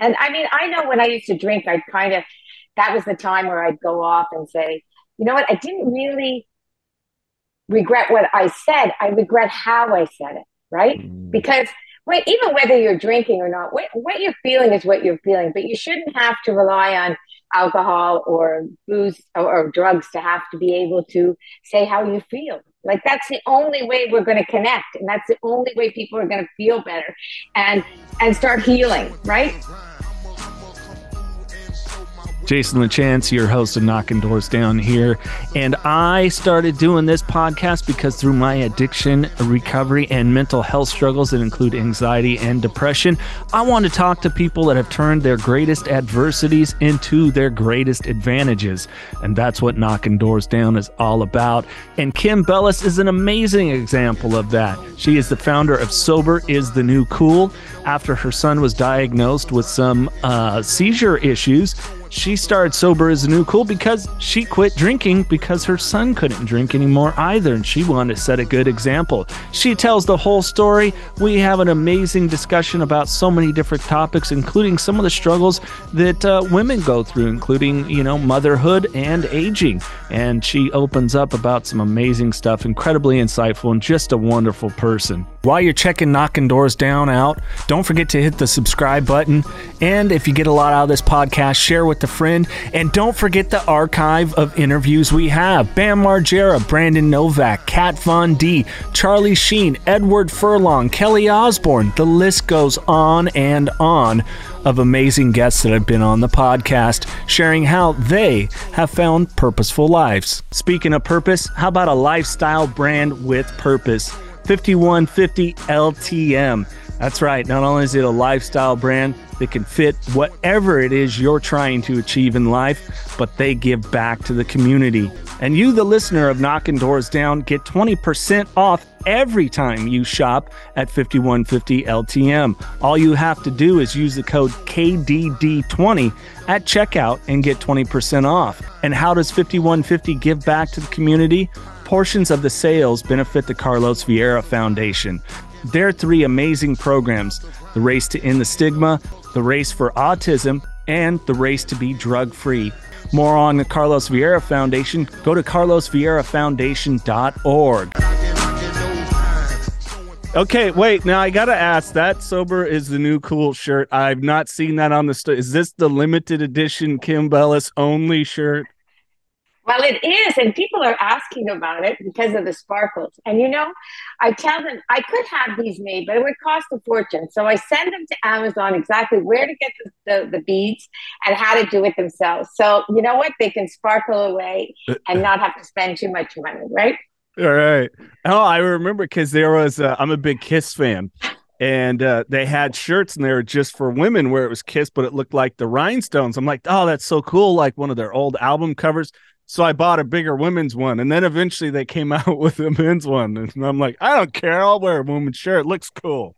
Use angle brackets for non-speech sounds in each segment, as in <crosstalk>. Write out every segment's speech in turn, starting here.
And I mean, I know when I used to drink, I'd kind of, that was the time where I'd go off and say, you know what, I didn't really regret what I said. I regret how I said it, right? Mm. Because wait, even whether you're drinking or not, what, what you're feeling is what you're feeling, but you shouldn't have to rely on alcohol or booze or, or drugs to have to be able to say how you feel. Like that's the only way we're going to connect, and that's the only way people are going to feel better and and start healing, right? Jason LaChance, your host of Knocking Doors Down here. And I started doing this podcast because through my addiction, recovery, and mental health struggles that include anxiety and depression, I want to talk to people that have turned their greatest adversities into their greatest advantages. And that's what Knocking Doors Down is all about. And Kim Bellas is an amazing example of that. She is the founder of Sober is the New Cool. After her son was diagnosed with some uh, seizure issues, she started sober as a new cool because she quit drinking because her son couldn't drink anymore either and she wanted to set a good example. She tells the whole story. We have an amazing discussion about so many different topics including some of the struggles that uh, women go through including, you know, motherhood and aging. And she opens up about some amazing stuff, incredibly insightful and just a wonderful person. While you're checking knocking doors down out, don't forget to hit the subscribe button and if you get a lot out of this podcast, share with a friend. And don't forget the archive of interviews we have Bam Margera, Brandon Novak, Kat Von D, Charlie Sheen, Edward Furlong, Kelly Osbourne. The list goes on and on of amazing guests that have been on the podcast, sharing how they have found purposeful lives. Speaking of purpose, how about a lifestyle brand with purpose? 5150 LTM. That's right. Not only is it a lifestyle brand that can fit whatever it is you're trying to achieve in life, but they give back to the community. And you, the listener of Knocking Doors Down, get 20% off every time you shop at 5150 LTM. All you have to do is use the code KDD20 at checkout and get 20% off. And how does 5150 give back to the community? Portions of the sales benefit the Carlos Vieira Foundation. Their three amazing programs the race to end the stigma, the race for autism, and the race to be drug free. More on the Carlos Vieira Foundation, go to carlosvieirafoundation.org. Okay, wait. Now I gotta ask. That sober is the new cool shirt. I've not seen that on the. St- is this the limited edition Kim Bellas only shirt? Well, it is, and people are asking about it because of the sparkles. And you know, I tell them I could have these made, but it would cost a fortune. So I send them to Amazon exactly where to get the, the, the beads and how to do it themselves. So you know what? They can sparkle away and not have to spend too much money, right? All right. Oh, I remember because there was, uh, I'm a big Kiss fan and uh, they had shirts and they just for women where it was Kiss, but it looked like the rhinestones. I'm like, oh, that's so cool! Like one of their old album covers. So I bought a bigger women's one, and then eventually they came <laughs> out with a men's one, and I'm like, I don't care, I'll wear a woman's shirt. It looks cool.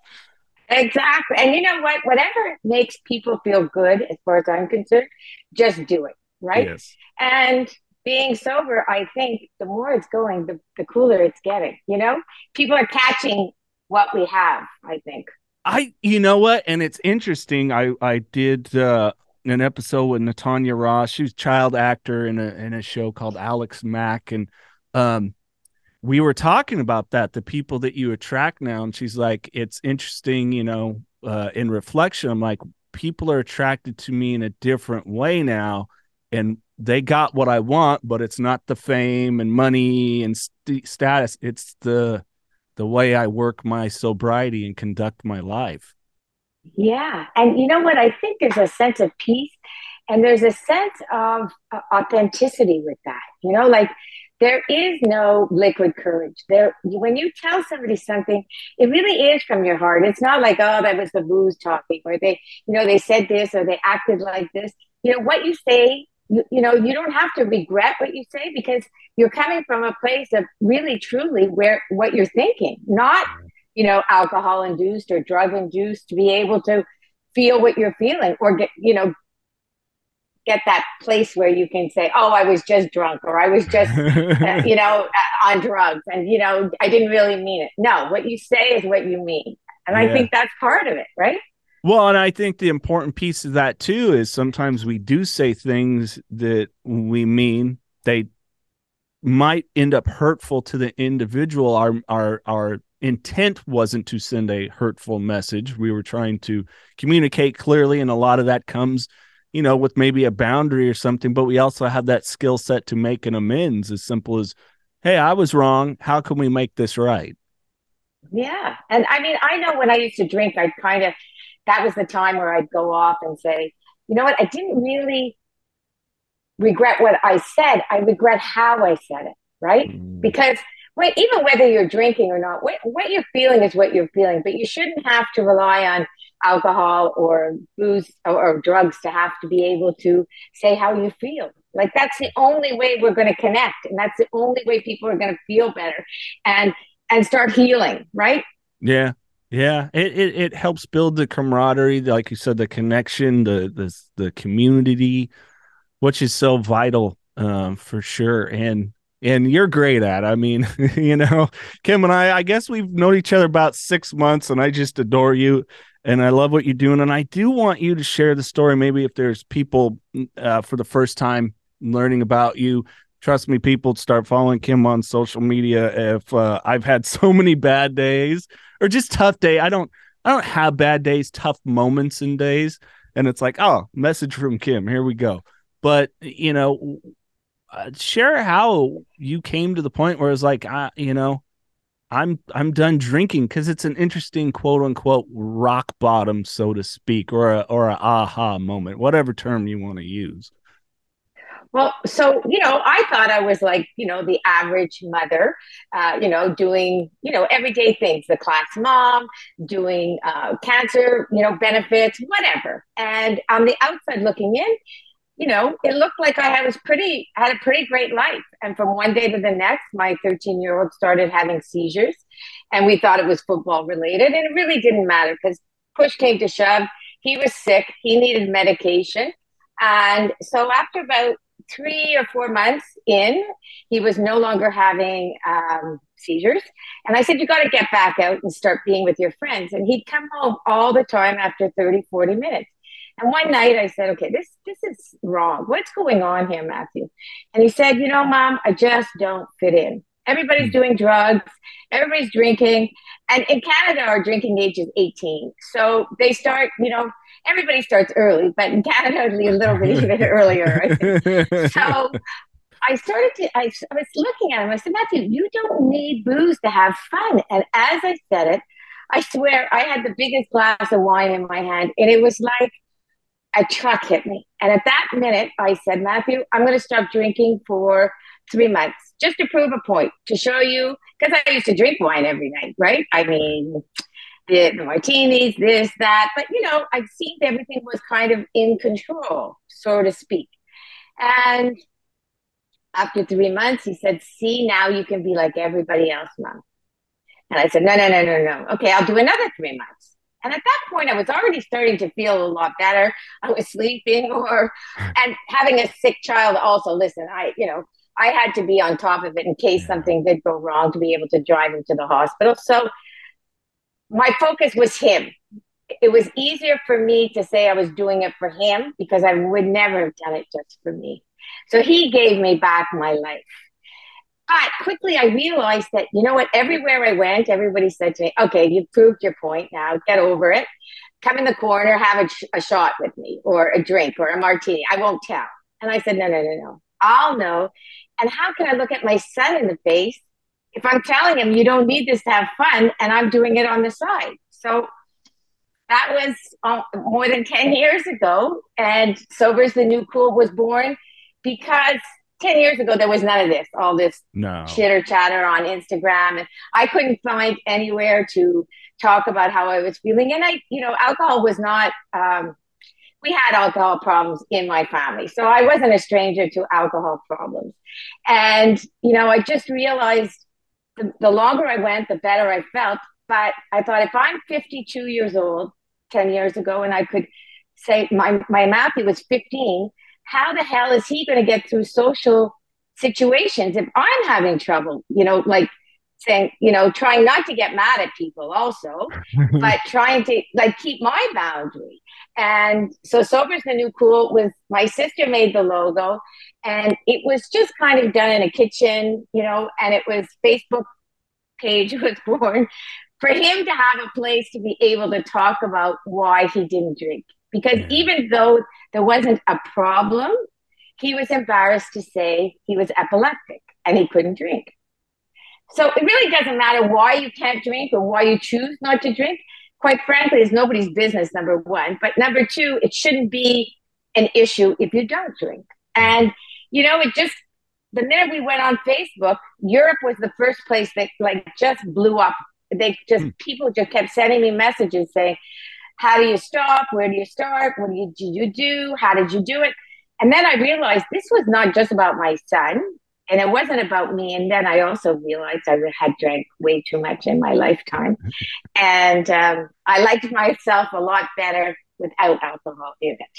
Exactly, and you know what? Whatever makes people feel good, as far as I'm concerned, just do it, right? Yes. And being sober, I think the more it's going, the, the cooler it's getting. You know, people are catching what we have. I think. I, you know what, and it's interesting. I I did uh, an episode with Natanya Ross. She was child actor in a in a show called Alex Mack, and um, we were talking about that the people that you attract now. And she's like, it's interesting, you know. Uh, in reflection, I'm like, people are attracted to me in a different way now, and they got what I want, but it's not the fame and money and st- status. It's the the way I work my sobriety and conduct my life. Yeah. And you know what? I think there's a sense of peace and there's a sense of uh, authenticity with that. You know, like there is no liquid courage. There, when you tell somebody something, it really is from your heart. It's not like, oh, that was the booze talking, or they, you know, they said this or they acted like this. You know, what you say, you, you know, you don't have to regret what you say because you're coming from a place of really, truly where what you're thinking, not, you know, alcohol induced or drug induced to be able to feel what you're feeling or get, you know, get that place where you can say, "Oh, I was just drunk," or "I was just, uh, <laughs> you know, uh, on drugs," and you know, I didn't really mean it. No, what you say is what you mean, and yeah. I think that's part of it, right? Well, and I think the important piece of that too is sometimes we do say things that we mean they might end up hurtful to the individual. Our our our intent wasn't to send a hurtful message. We were trying to communicate clearly, and a lot of that comes you know, with maybe a boundary or something, but we also have that skill set to make an amends as simple as, hey, I was wrong. How can we make this right? Yeah. And I mean, I know when I used to drink, I'd kind of, that was the time where I'd go off and say, you know what, I didn't really regret what I said. I regret how I said it, right? Mm. Because wait, even whether you're drinking or not, what, what you're feeling is what you're feeling, but you shouldn't have to rely on alcohol or booze or, or drugs to have to be able to say how you feel. Like that's the only way we're going to connect, and that's the only way people are going to feel better and and start healing, right? Yeah, yeah. It, it it helps build the camaraderie, like you said, the connection, the the the community, which is so vital um, for sure. And and you're great at. I mean, <laughs> you know, Kim and I, I guess we've known each other about six months, and I just adore you and I love what you're doing. And I do want you to share the story. Maybe if there's people uh, for the first time learning about you, trust me, people start following Kim on social media. If uh, I've had <laughs> so many bad days or just tough day, I don't, I don't have bad days, tough moments and days. And it's like, oh, message from Kim. Here we go. But you know, uh, share how you came to the point where it's like, I, you know, I'm I'm done drinking because it's an interesting quote unquote rock bottom, so to speak, or a or a aha moment, whatever term you want to use. Well, so you know, I thought I was like you know the average mother, uh, you know, doing you know everyday things, the class mom, doing uh, cancer, you know, benefits, whatever. And on the outside looking in, you know, it looked like I was pretty, had a pretty great life. And from one day to the next, my 13 year old started having seizures and we thought it was football related. And it really didn't matter because push came to shove. He was sick, he needed medication. And so after about three or four months in, he was no longer having um, seizures. And I said, You got to get back out and start being with your friends. And he'd come home all the time after 30, 40 minutes. And one night I said, okay, this this is wrong. What's going on here, Matthew? And he said, you know, mom, I just don't fit in. Everybody's hmm. doing drugs, everybody's drinking. And in Canada, our drinking age is 18. So they start, you know, everybody starts early, but in Canada, a little bit even <laughs> <laughs> earlier. So <laughs> I started to, I, I was looking at him. I said, Matthew, you don't need booze to have fun. And as I said it, I swear I had the biggest glass of wine in my hand. And it was like, a truck hit me. And at that minute, I said, Matthew, I'm going to stop drinking for three months just to prove a point, to show you, because I used to drink wine every night, right? I mean, the, the martinis, this, that. But, you know, I seemed everything was kind of in control, so to speak. And after three months, he said, See, now you can be like everybody else, mom. And I said, No, no, no, no, no. Okay, I'll do another three months. And at that point, I was already starting to feel a lot better. I was sleeping or, <laughs> and having a sick child also. Listen, I, you know, I had to be on top of it in case something did go wrong to be able to drive him to the hospital. So my focus was him. It was easier for me to say I was doing it for him because I would never have done it just for me. So he gave me back my life. But quickly, I realized that, you know what, everywhere I went, everybody said to me, okay, you've proved your point now, get over it. Come in the corner, have a, a shot with me, or a drink, or a martini. I won't tell. And I said, no, no, no, no. I'll know. And how can I look at my son in the face if I'm telling him you don't need this to have fun and I'm doing it on the side? So that was uh, more than 10 years ago. And Sober's the New Cool was born because 10 years ago, there was none of this, all this no. chitter chatter on Instagram. And I couldn't find anywhere to talk about how I was feeling. And I, you know, alcohol was not, um, we had alcohol problems in my family. So I wasn't a stranger to alcohol problems. And, you know, I just realized the, the longer I went, the better I felt. But I thought if I'm 52 years old, 10 years ago, and I could say my, my Matthew was 15, how the hell is he going to get through social situations if I'm having trouble? You know, like saying, you know, trying not to get mad at people also, <laughs> but trying to like keep my boundary. And so Sober's the New Cool was my sister made the logo and it was just kind of done in a kitchen, you know, and it was Facebook page <laughs> was born for him to have a place to be able to talk about why he didn't drink. Because even though there wasn't a problem, he was embarrassed to say he was epileptic and he couldn't drink. So it really doesn't matter why you can't drink or why you choose not to drink. Quite frankly, it's nobody's business, number one. But number two, it shouldn't be an issue if you don't drink. And, you know, it just, the minute we went on Facebook, Europe was the first place that like just blew up. They just, mm. people just kept sending me messages saying, how do you stop? Where do you start? What do you, do you do? How did you do it? And then I realized this was not just about my son and it wasn't about me. And then I also realized I had drank way too much in my lifetime. And um, I liked myself a lot better without alcohol in it.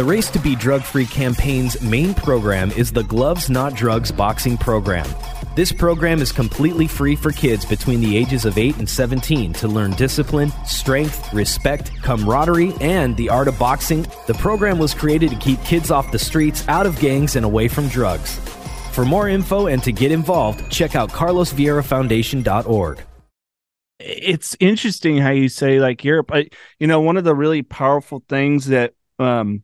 The Race to Be Drug Free campaign's main program is the Gloves Not Drugs boxing program. This program is completely free for kids between the ages of 8 and 17 to learn discipline, strength, respect, camaraderie, and the art of boxing. The program was created to keep kids off the streets, out of gangs, and away from drugs. For more info and to get involved, check out carlosvieirafoundation.org. It's interesting how you say like Europe. I, you know, one of the really powerful things that um,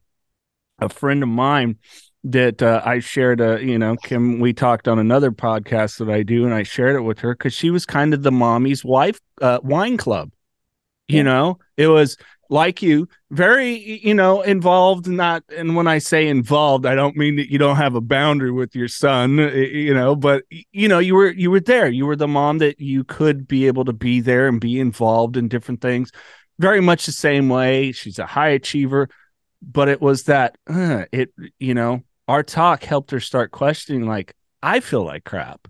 a friend of mine that uh, I shared a you know Kim we talked on another podcast that I do and I shared it with her cuz she was kind of the mommy's wife uh, wine club. You yeah. know it was like you very you know involved not and when I say involved I don't mean that you don't have a boundary with your son you know but you know you were you were there. You were the mom that you could be able to be there and be involved in different things. Very much the same way. She's a high achiever but it was that uh, it you know our talk helped her start questioning like i feel like crap.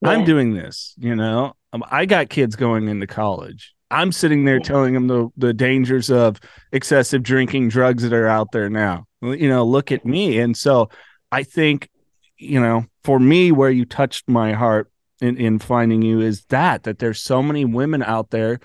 Yeah. i'm doing this you know? Um, i got kids going into college. I'm sitting there telling them the, the dangers of excessive drinking drugs that are out there now. You know look at me. And so i think you know for me where you touched my heart in, in finding you is that that there's so many women out there.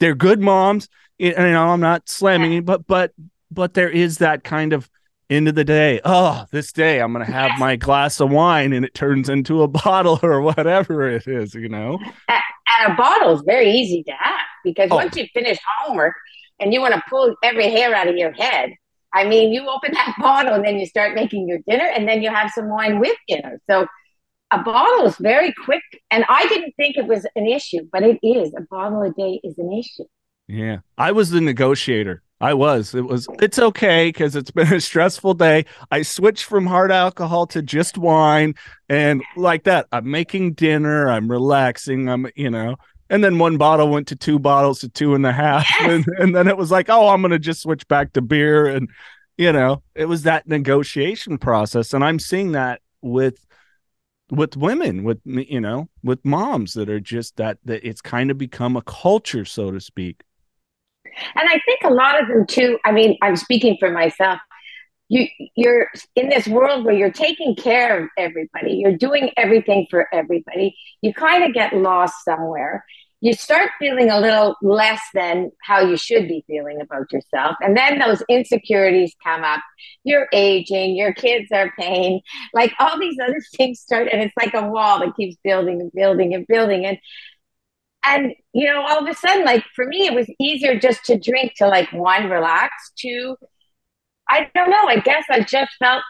They're good moms and you know i'm not slamming you but but but there is that kind of end of the day, oh, this day I'm going to have my glass of wine and it turns into a <laughs> bottle or whatever it is, you know? And a bottle is very easy to have because oh. once you finish homework and you want to pull every hair out of your head, I mean, you open that <laughs> bottle and then you start making your dinner and then you have some wine with dinner. So a bottle is very quick. And I didn't think it was an issue, but it is. A bottle a day is an issue. Yeah. I was the negotiator. I was. It was. It's okay because it's been a stressful day. I switched from hard alcohol to just wine, and like that, I'm making dinner. I'm relaxing. I'm, you know. And then one bottle went to two bottles to two and a half, and, and then it was like, oh, I'm gonna just switch back to beer, and you know, it was that negotiation process, and I'm seeing that with with women with you know with moms that are just that that it's kind of become a culture so to speak and I think a lot of them too, I mean, I'm speaking for myself. You, you're in this world where you're taking care of everybody, you're doing everything for everybody. You kind of get lost somewhere. you start feeling a little less than how you should be feeling about yourself. And then those insecurities come up. You're aging, your kids are paying, like all these other <laughs> things start, and it's like a wall that keeps building and building and building. And and you know, all of a sudden, like for me, it was easier just to drink to like one, relax, two, I don't know. I guess I just felt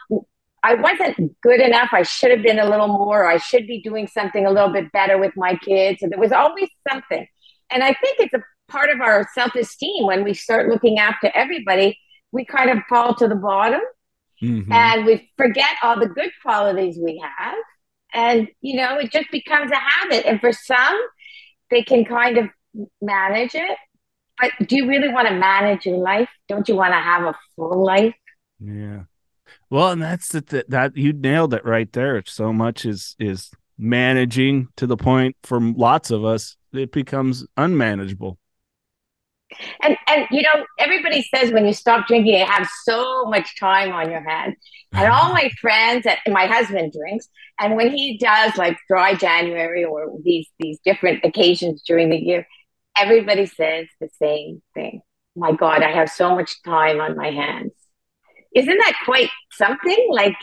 I wasn't good enough. I should have been a little more. I should be doing something a little bit better with my kids. And there was always something. And I think it's a part of our self esteem when we start looking after everybody, we kind of fall to the bottom mm-hmm. and we forget all the good qualities we have. And, you know, it just becomes a habit. And for some, they can kind of manage it. But do you really want to manage your life? Don't you want to have a full life? Yeah. Well, and that's the, that you nailed it right there. So much is is managing to the point for lots of us it becomes unmanageable. And and you know everybody says when you stop drinking you have so much time on your hands. And all my mm-hmm. friends and my husband drinks, and when he does like dry January or these these different occasions during the year, everybody says the same thing. My God, I have so much time on my hands isn't that quite something like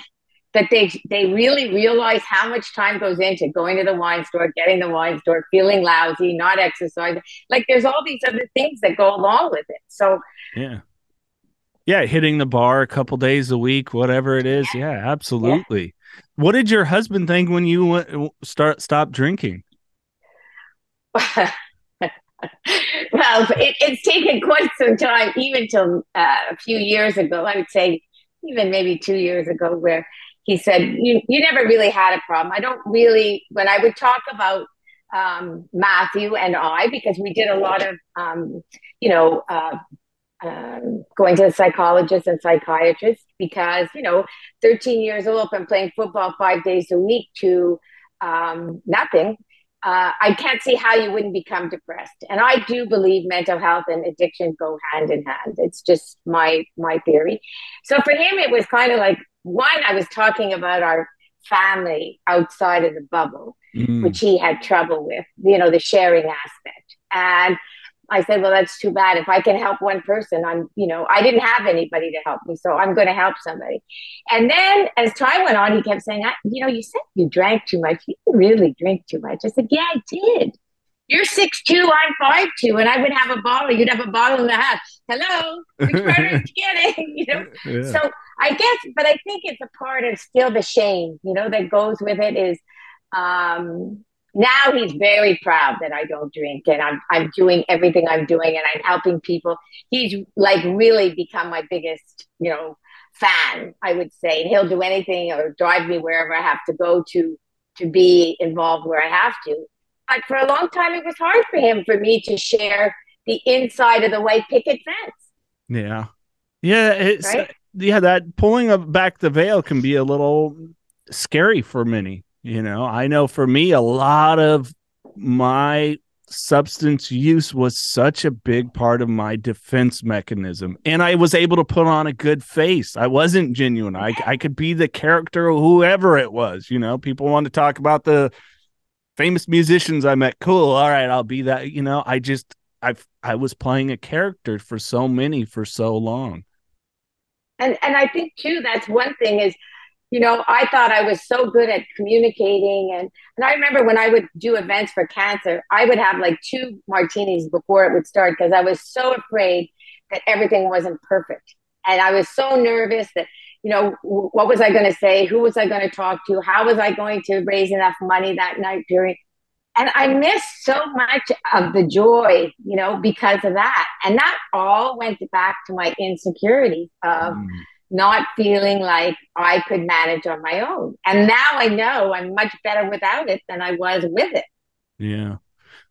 that they they really realize how much time goes into going to the wine store, getting the wine store, feeling lousy, not exercising. Like there's all these other things that go along with it. So yeah, yeah, hitting the bar a couple days a week, whatever it is. Yeah, yeah absolutely. Yeah. What did your husband think when you went, start stop drinking? <laughs> well, it, it's taken quite some time, even till uh, a few years ago. I would say, even maybe two years ago, where he said, "You you never really had a problem." I don't really. When I would talk about um, Matthew and I, because we did a lot of, um, you know. Uh, um, going to the psychologist and psychiatrist because you know 13 years old from playing football five days a week to um, nothing uh, I can't see how you wouldn't become depressed. And I do believe mental health and addiction go hand in hand. It's just my my theory. So for him, it was kind of like one. I was talking about our family outside of the bubble, mm. which he had trouble with. You know, the sharing aspect, and I said, well, that's too bad. If I can help one person, I'm, you know, I didn't have anybody to help me, so I'm going to help somebody. And then as time went on, he kept saying, I, you know, you said you drank too much. You really drink too much. I said, yeah, I did. You're six two, I'm five two, and I would have a bottle. You'd have a bottle in the house. Hello, which part are you getting? You know. Yeah. So I guess, but I think it's a part of still the shame, you know, that goes with it. Is um, now he's very proud that I don't drink and I'm I'm doing everything I'm doing and I'm helping people. He's like really become my biggest, you know, fan, I would say. And he'll do anything or drive me wherever I have to go to to be involved where I have to. But for a long time it was hard for him for me to share the inside of the white picket fence. Yeah. Yeah, it's right? yeah, that pulling back the veil can be a little scary for many. You know, I know for me, a lot of my substance use was such a big part of my defense mechanism. And I was able to put on a good face. I wasn't genuine. I, I could be the character whoever it was. You know, people want to talk about the famous musicians I met. Cool. All right. I'll be that. You know, I just, I I was playing a character for so many for so long. And and I think too that's one thing is you know, I thought I was so good at communicating. And, and I remember when I would do events for cancer, I would have like two martinis before it would start because I was so afraid that everything wasn't perfect. And I was so nervous that, you know, what was I going to say? Who was I going to talk to? How was I going to raise enough money that night during? And I missed so much of the joy, you know, because of that. And that all went back to my insecurity of, mm not feeling like I could manage on my own. And now I know I'm much better without it than I was with it. Yeah.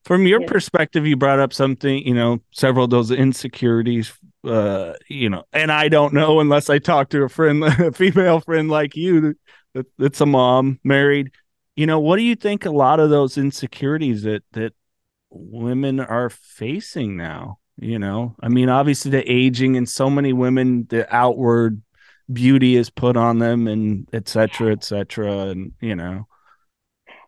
From your yeah. perspective, you brought up something, you know, several of those insecurities, uh, you know, and I don't know unless I talk to a friend, <laughs> a female friend like you that, that's a mom, married. You know, what do you think a lot of those insecurities that that women are facing now? You know, I mean, obviously the aging and so many women, the outward beauty is put on them and etc cetera, etc cetera, and you know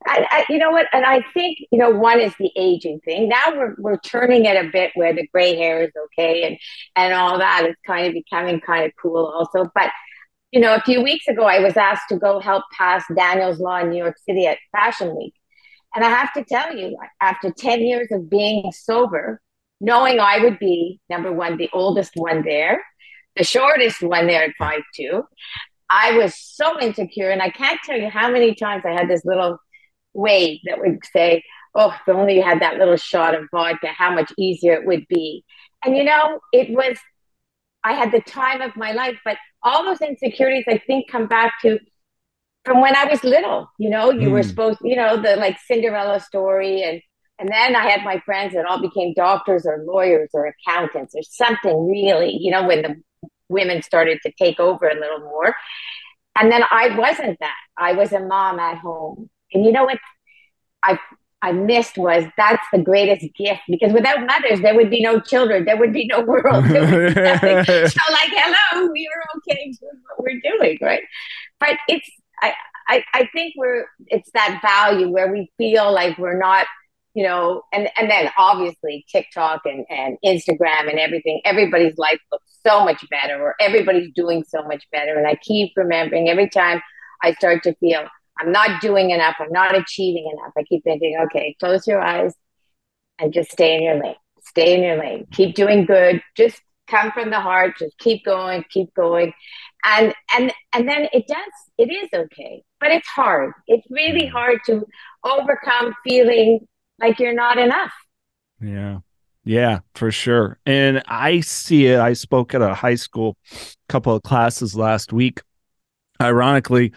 I, I, you know what? And I think you know one is the aging thing. Now we're we're turning it a bit where the gray hair is okay and and all that is kind of becoming kind of cool also. But you know, a few weeks ago, I was asked to go help pass Daniel's Law in New York City at Fashion Week, and I have to tell you, after ten years of being sober, knowing I would be number one, the oldest one there, the shortest one there at five two, I was so insecure, and I can't tell you how many times I had this little wave that would say, Oh, if only you had that little shot of vodka, how much easier it would be. And you know, it was, I had the time of my life, but all those insecurities, I think, come back to from when I was little. You know, you mm. were hmm. supposed, you know, the like Cinderella story. And, and then I had my friends that all became doctors or lawyers or accountants or something really, you know, when the women started to take over a little more. And then I wasn't that. I was a mom at home. And you know what I I missed was that's the greatest gift because without mothers there would be no children, there would be no world. <laughs> So like, hello, we are okay with what we're doing, right? But it's I, I I think we're it's that value where we feel like we're not you know, and and then obviously TikTok and and Instagram and everything, everybody's life looks so much better, or everybody's doing so much better. And I keep remembering every time I start to feel I'm not doing enough. I'm not achieving enough. I keep thinking, okay, close your eyes and just stay in your lane. Stay in your lane. Keep doing good. Just come from the heart. Just keep going. Keep going. And and and then it does. It is okay, but it's hard. It's really mm. hard to overcome feeling like you're not enough. Yeah. Yeah, for sure. And I see it. I spoke at a high school couple of classes last week. Ironically,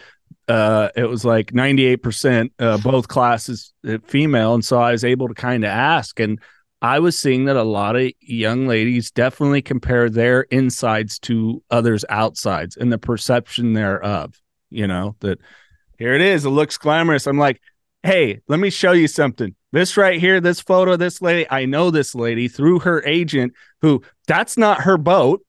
uh, it was like 98% uh, both classes uh, female. And so I was able to kind of ask. And I was seeing that a lot of young ladies definitely compare their insides to others' outsides and the perception thereof. You know, that here it is, it looks glamorous. I'm like, hey, let me show you something. This right here, this photo, this lady, I know this lady through her agent, who that's not her boat.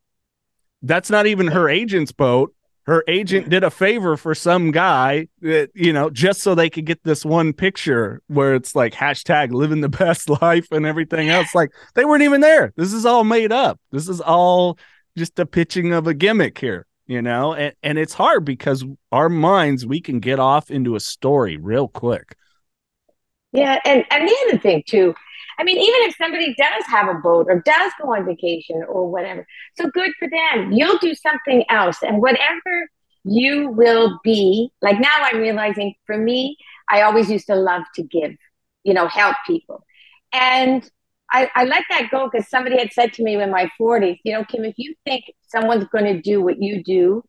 That's not even her agent's boat. Her agent did a favor for some guy that you know just so they could get this one picture where it's like hashtag living the best <laughs> life and everything else. Like they weren't even there. This is all made up. This is all just a pitching of a gimmick here you know? And, and it's hard because our minds we can get off into a story real quick yeah and and the other thing too I mean, even if somebody does have a boat or does go on vacation or whatever, so good for them. You'll do something else. And whatever you will be, like now I'm realizing for me, I always used to love to give, you know, help people. And I, I let that go because somebody had said to me in my 40s, you know, Kim, if you think someone's going to do what you do,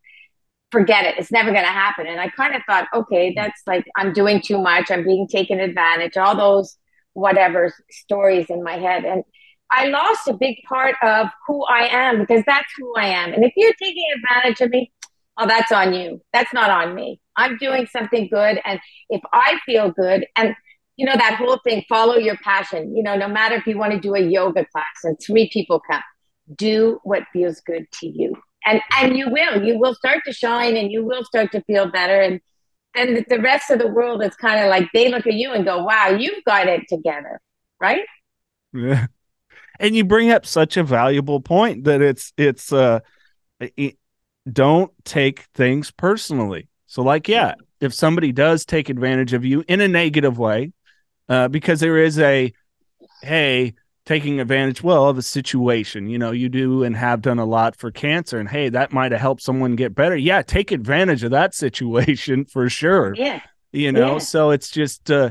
forget it. It's never going to happen. And I kind of thought, okay, mm. that's like I'm doing too much. I'm being taken advantage. All those whatever stories in my head. And I lost a big part of who I am because that's who I am. And if you're taking advantage of me, oh, that's on you. That's not on me. I'm doing something good. And if I feel good, and you know, that whole thing, follow your passion, you know, no matter if you want to do a yoga class and three people come, do what feels good to you. And and you will, you will start to shine and you will start to feel better. And and the rest of the world is kind of like they look at you and go, "Wow, you've got it together," right? Yeah. And you bring up such a valuable point that it's it's uh it, don't take things personally. So like yeah, if somebody does take advantage of you in a negative way, uh because there is a hey, taking advantage well of a situation you know you do and have done a lot for cancer and hey that might have helped someone get better yeah take advantage of that <laughs> situation for sure yeah you know yeah. so it's just uh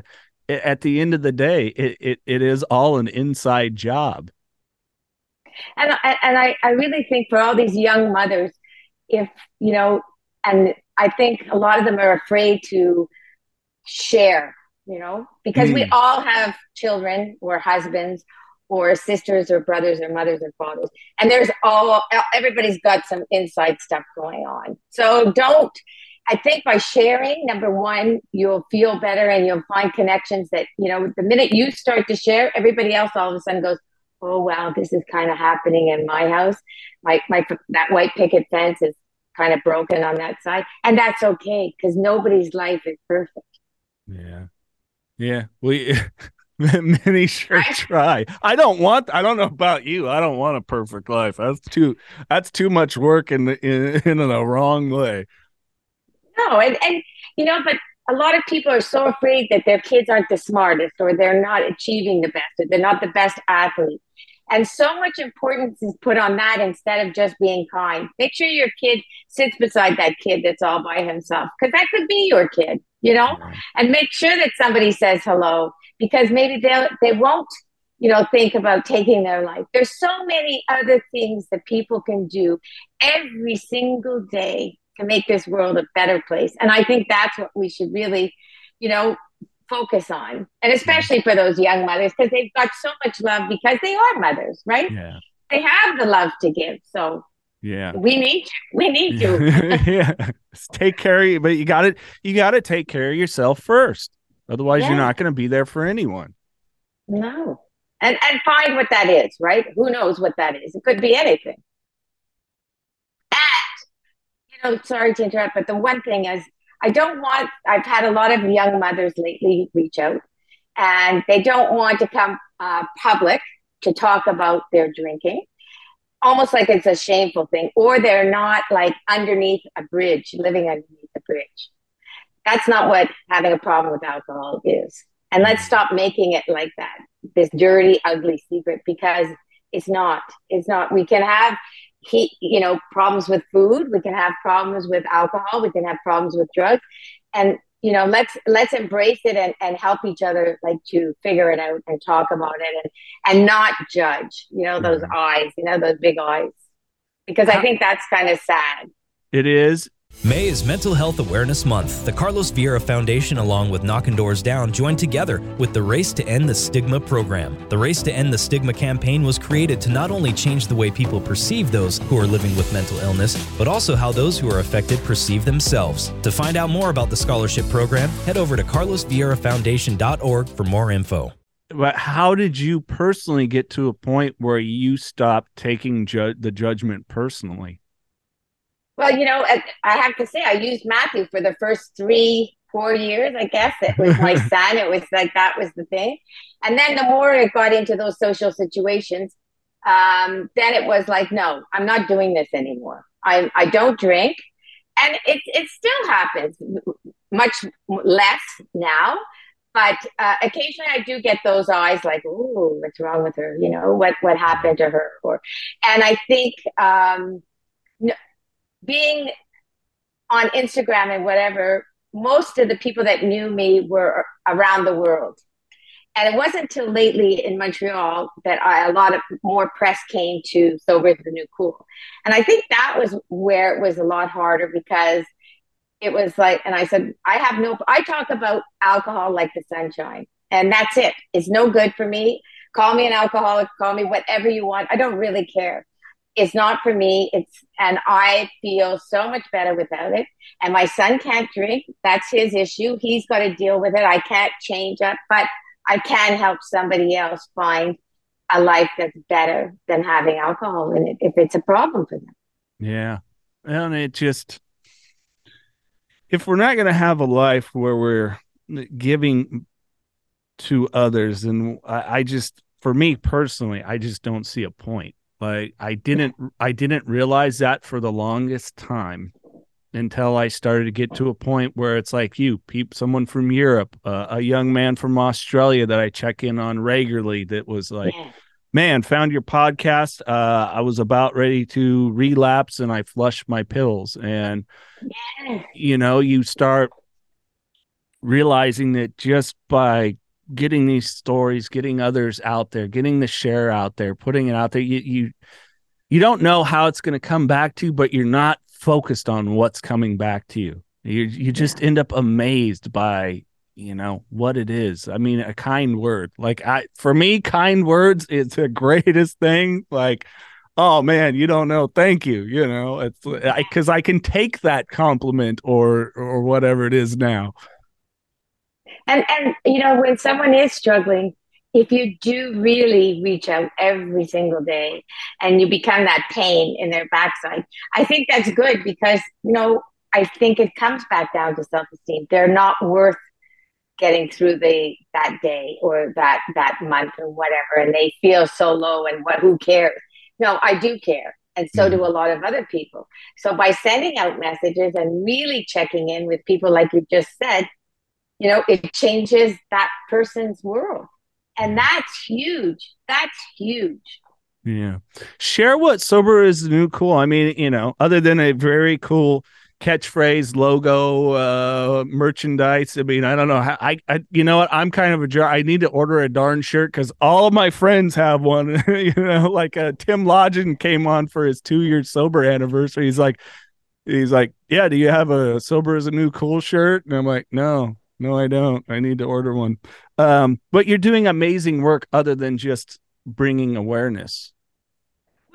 at the end of the day it, it it is all an inside job and and I, I really think for all these young mothers if you know and i think a lot of them are afraid to share you know because mm. we all have children or husbands or sisters or brothers or mothers or fathers. And there's all, everybody's got some inside stuff going on. So don't, I think by sharing, number one, you'll feel better and you'll find connections that, you know, the minute you start to share, everybody else all of a sudden goes, oh, wow, this is kind of happening in my house. My, my, that white picket fence is kind of broken on that side. And that's okay because nobody's life is perfect. Yeah. Yeah, we <laughs> <laughs> many sure try. I don't want. I don't know about you. I don't want a perfect life. That's too. That's too much work in the, in, <laughs> in the wrong way. No, and and you know, but a lot of people are so afraid that their kids aren't the smartest or they're not achieving the best or they're not the best athlete. And so much importance is put on that instead of just being kind. Make sure your kid sits beside that kid that's all by himself because that could be your kid, you know? And make sure that somebody says hello because maybe they'll, they won't, you know, think about taking their life. There's so many other things that people can do every single day to make this world a better place. And I think that's what we should really, you know, focus on. And especially for those young mothers, because they've got so much love because they are mothers, right? Yeah. They have the love to give. So yeah. We need you. We need you. <laughs> yeah. Take care of you, but you got to you got to take care of yourself first. Otherwise, yeah. you're not going to be there for anyone. No. And and find what that is, right? Who knows what that is? It could be anything. And you know, sorry to interrupt, but the one thing is I don't want I've had a lot of young mothers lately reach out and they don't want to come uh, public to talk about their drinking almost like it's a shameful thing, or they're not like underneath a bridge, living underneath a bridge. That's not what having a problem with alcohol is. And let's stop making it like that, this dirty, ugly secret, because it's not. It's not. We can have he, you know, problems with food. We can have problems with alcohol. We can have problems with drugs. And you know let's let's embrace it and, and help each other like to figure it out and talk about it and and not judge you know those mm-hmm. eyes you know those big eyes because i think that's kind of sad it is May is Mental Health Awareness Month. The Carlos Vieira Foundation, along with Knocking Doors Down, joined together with the Race to End the Stigma program. The Race to End the Stigma campaign was created to not only change the way people perceive those who are living with mental illness, but also how those who are affected perceive themselves. To find out more about the scholarship program, head over to carlosvieirafoundation.org for more info. But how did you personally get to a point where you stopped taking ju- the judgment personally? Well, you know, I have to say, I used Matthew for the first three, four years, I guess. It was my <laughs> son. It was like that was the thing. And then the more it got into those social situations, um, then it was like, no, I'm not doing this anymore. I, I don't drink. And it, it still happens much less now. But uh, occasionally I do get those eyes like, oh, what's wrong with her? You know, what, what happened to her? Or, and I think, um, being on Instagram and whatever, most of the people that knew me were around the world. And it wasn't until lately in Montreal that I, a lot of more press came to Sober is the New Cool. And I think that was where it was a lot harder because it was like, and I said, I have no, I talk about alcohol like the sunshine. And that's it. It's no good for me. Call me an alcoholic, call me whatever you want. I don't really care it's not for me. It's and I feel so much better without it. And my son can't drink. That's his issue. He's got to deal with it. I can't change it, but I can help somebody else find a life that's better than having alcohol in it if it's a problem for them. Yeah. And it just if we're not going to have a life where we're giving to others and I, I just for me personally, I just don't see a point. Like I didn't I didn't realize that for the longest time until I started to get to a point where it's like you, peep, someone from Europe, uh, a young man from Australia that I check in on regularly. That was like, yeah. man, found your podcast. Uh, I was about ready to relapse, and I flushed my pills. And yeah. you know, you start realizing that just by getting these stories, getting others out there, getting the share out there, putting it out there. You you you don't know how it's going to come back to you, but you're not focused on what's coming back to you. You you just yeah. end up amazed by you know what it is. I mean, a kind word. Like I for me, kind words <laughs> is the greatest thing. Like oh man you don't know thank you you know it's because I, I, can take that compliment or or whatever it is now and and you know, when someone is struggling, if you do really reach out every single day and you become that pain in their backside, I think that's good because you know, I think it comes back down to self-esteem. They're not worth getting through the that day or that that month or whatever and they feel so low and what who cares no i do care and so do mm-hmm. a lot of other people so by sending out messages and really checking in with people like you just said you know it changes that person's world. And that's huge. That's huge. Yeah. Share what sober is new cool. I mean you know other than a very cool catchphrase logo uh merchandise. I mean i don't know how I, I you know what? I'm kind of a jar i need to order a darn shirt because all of my friends have one. <laughs> You know like uh, tim lodgen came on for his two year sober anniversary. He's like he's like yeah do you have a sober is a new cool shirt? And i'm like no no i don't i need to order one um but you're doing amazing work other than just bringing awareness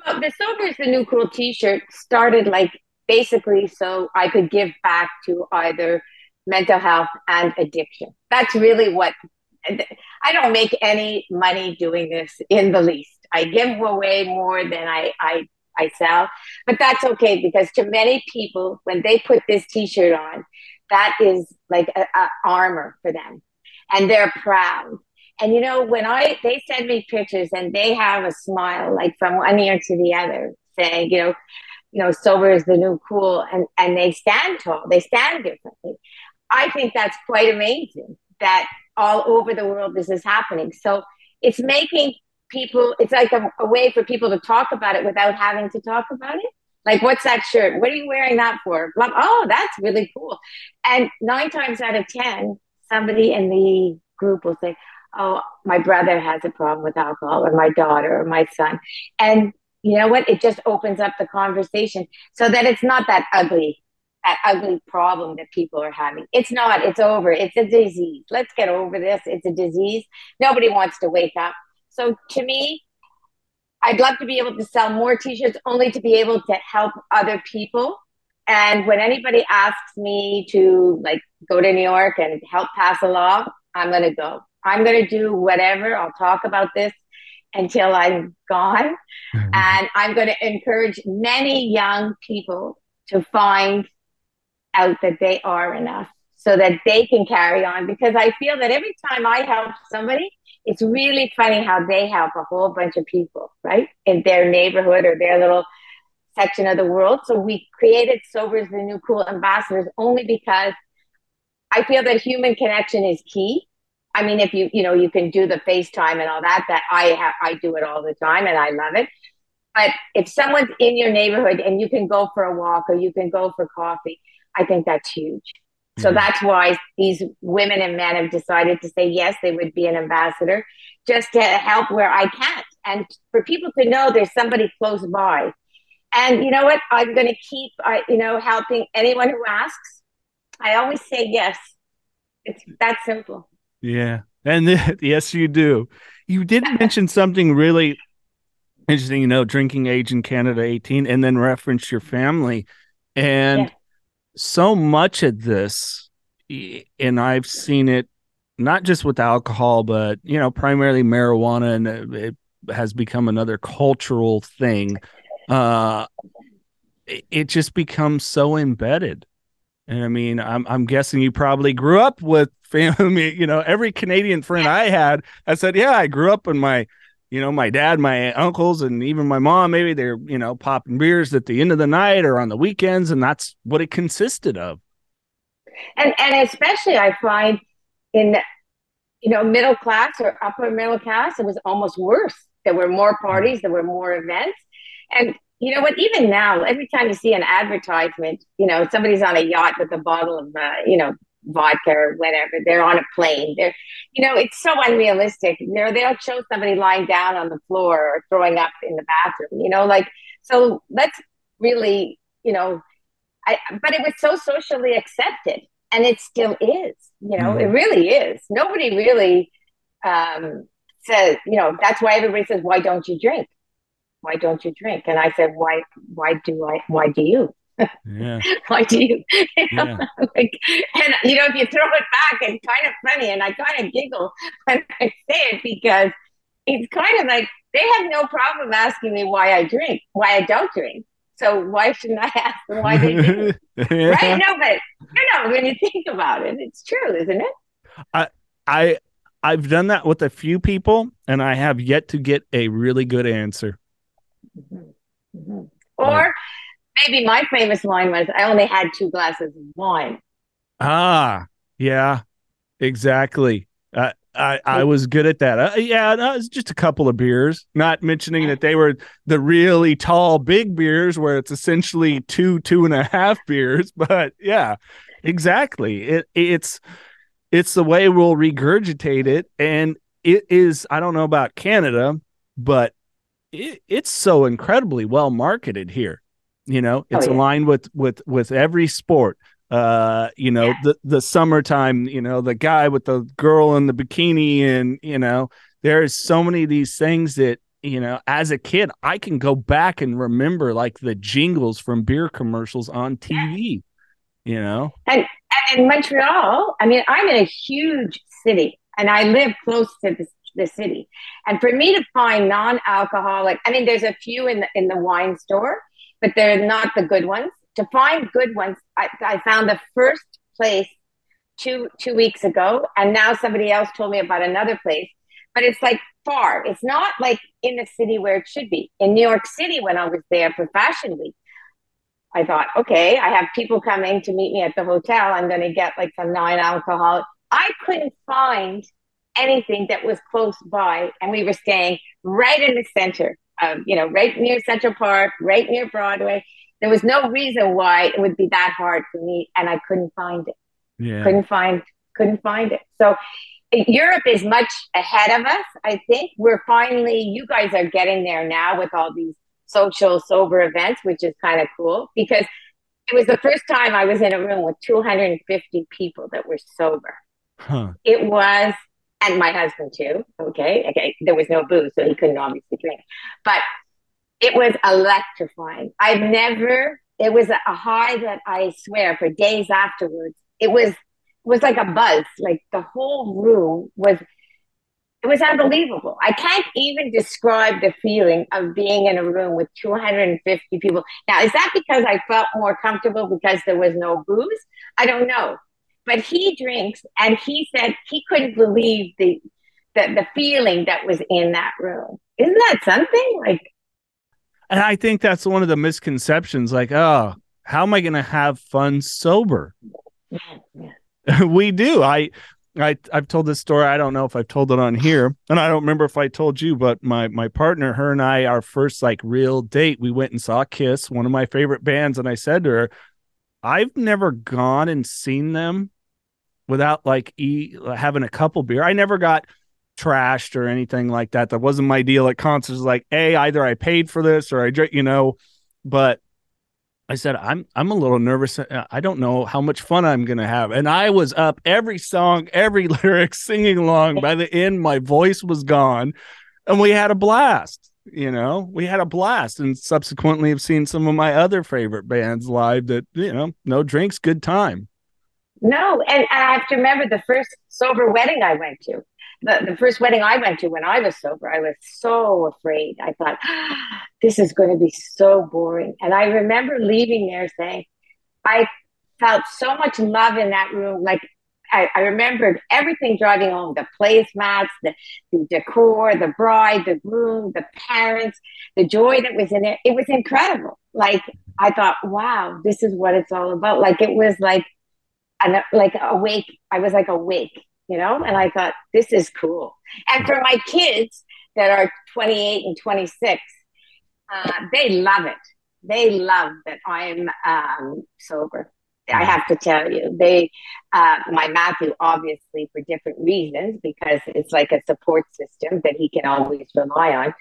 well the sober is the new cool t-shirt started like basically so I could give back to either mental health and addiction. That's really what I don't make any money doing this in the least. I give away more than I, I, I sell, but that's okay because to many people, when they put this t-shirt on, that is like a, a armor for them and they're proud. And you know, when I they send me pictures and they have a smile like from one ear to the other, saying, you know, you know, sober is the new cool, and and they stand tall, they stand differently. I think that's quite amazing that all over the world this is happening. So it's making people, it's like a, a way for people to talk about it without having to talk about it. Like, what's that shirt? What are you wearing that for? Oh, that's really cool. And nine times out of 10, somebody in the group will say, oh, my brother has a problem with alcohol, or my daughter, or my son. And you know what? It just opens up the conversation so that it's not that ugly, that ugly problem that people are having. It's not, it's over. It's a disease. Let's get over this. It's a disease. Nobody wants to wake up. So to me, I'd love to be able to sell more t-shirts only to be able to help other people. And when anybody asks me to like go to New York and help pass a law, I'm going to go. I'm going to do whatever. I'll talk about this until I'm gone. Mm-hmm. And I'm going to encourage many young people to find out that they are enough so that they can carry on. Because I feel that every time I help somebody, it's really funny how they help a whole bunch of people, right? In their neighborhood or their little section of the world. So we created Sober is the New Cool Ambassadors only because I feel that human connection is key I mean, if you, you know, you can do the FaceTime and all that, that I have, I do it all the time and I love it. But if someone's in your neighborhood and you can go for a walk or you can go for coffee, I think that's huge. Mm-hmm. So that's why these women and men have decided to say, yes, they would be an ambassador just to help where I can't. And for people to know there's somebody close by. And you know what? I'm going to keep, I, you know, helping anyone who asks. I always say yes. It's that simple. Yeah. And the, <laughs> yes, you do. You did <laughs> mention something really interesting, you know, drinking age in Canada 18, and then reference your family. And yeah. So much of this, and I've seen it not just with alcohol, but, you know, primarily marijuana, and it has become another cultural thing. Uh, it just becomes so embedded. And I mean, I'm I'm guessing you probably grew up with <laughs> family, you know, every Canadian friend I had, I said, yeah, I grew up in my, you know, my dad, my uncles, and even my mom, maybe they're, you know, popping beers at the end of the night or on the weekends. And that's what it consisted of. And, and especially I find in, you know, middle class or upper middle class, it was almost worse. There were more parties, there were more events. And you know what? Even now, every time you see an advertisement, you know, somebody's on a yacht with a bottle of, uh, you know, vodka or whatever. They're on a plane. They're, you know, it's so unrealistic. You know, they'll show somebody lying down on the floor or throwing up in the bathroom. You know, like so. Let's really, you know, I. But it was so socially accepted, and it still is. You know, mm. it really is. Nobody really um, says. You know, that's why everybody says, "Why don't you drink? Why don't you drink?" And I said, "Why? Why do I? Why do you?" Yeah. <laughs> Why do you? <laughs> you know, yeah. <laughs> like, and you know, if you throw it back, it's kind of funny, and I kind of giggle when I say it because it's kind of like they have no problem asking me why I drink, why I don't drink. So why shouldn't I ask them why they do? yeah. Right? No, but you know, when you think about it, it's true, isn't it? I I I've done that with a few people, and I have yet to get a really good answer. Mm-hmm. Mm-hmm. Or maybe my famous line was, "I only had two glasses of wine." Ah, yeah, exactly. Uh, I I was good at that. Uh, yeah, no, it's just a couple of beers. Not mentioning that they were the really tall, big beers, where it's essentially two two and a half beers. <laughs> But yeah, exactly. It it's it's the way we'll regurgitate it, and it is. I don't know about Canada, but it, it's so incredibly well marketed here. You know, it's oh, yeah. aligned with with with every sport uh you know yeah. the the summertime you know the guy with the girl in the bikini and you know there's so many of these things that you know as a kid i can go back and remember like the jingles from beer commercials on tv you know and, and in montreal i mean i'm in a huge city and i live close to the, the city and for me to find non-alcoholic i mean there's a few in the in the wine store but they're not the good ones to find good ones, I, I found the first place two two weeks ago, and now somebody else told me about another place. But it's like far. It's not like in the city where it should be. In New York City, when I was there for Fashion Week, I thought, okay, I have people coming to meet me at the hotel. I'm going to get like some non-alcoholic. I couldn't find anything that was close by, and we were staying right in the center of, you know, right near Central Park, right near Broadway. There was no reason why it would be that hard for me, and I couldn't find it. Yeah. Couldn't find couldn't find it. So Europe is much ahead of us. I think we're finally you guys are getting there now with all these social sober events, which is kind of cool because it was the first time I was in a room with 250 people that were sober. Huh. It was, and my husband too. Okay, okay. There was no booze, so he couldn't obviously drink, but it was electrifying. I've never, it was a high that I swear for days afterwards. It was, it was like a buzz. Like the whole room was, it was unbelievable. I can't even describe the feeling of being in a room with 250 people. Now, is that because I felt more comfortable because there was no booze? I don't know. But he drinks and he said he couldn't believe the, the, the feeling that was in that room. Isn't that something? Like, and I think that's one of the misconceptions. Like, oh, how am I going to have fun sober? <laughs> we do. I, I, I've told this story. I don't know if I've told it on here, and I don't remember if I told you. But my my partner, her and I, our first like real date, we went and saw Kiss, one of my favorite bands, and I said to her, "I've never gone and seen them without like e- having a couple beer. I never got." trashed or anything like that. That wasn't my deal at concerts. Like, a either I paid for this or I, drink, you know, but I said I'm I'm a little nervous. Uh, I don't know how much fun I'm gonna have. And I was up every song, every <laughs> lyric, singing along. By the end, my voice was gone, and we had a blast. You know, we had a blast, and subsequently have seen some of my other favorite bands live. That you know, no drinks, good time. No, and I have to remember the first sober wedding I went to the, the first wedding I went to when I was sober, I was so afraid. I thought, <gasps> this is going to be so boring. And I remember leaving there saying, I felt so much love in that room. Like I, I remembered everything driving home the placemats, the, the decor, the bride, the groom, the parents, the joy that was in there. It was incredible. Like I thought, wow, this is what it's all about. Like it was like, an, like awake. I was like awake you know? And I thought, this is cool. And for my kids that are 28 and 26, uh, they love it. They love that I'm um, sober. I have to tell you, they, uh, my Matthew, obviously for different reasons, because it's like a support system that he can always rely on.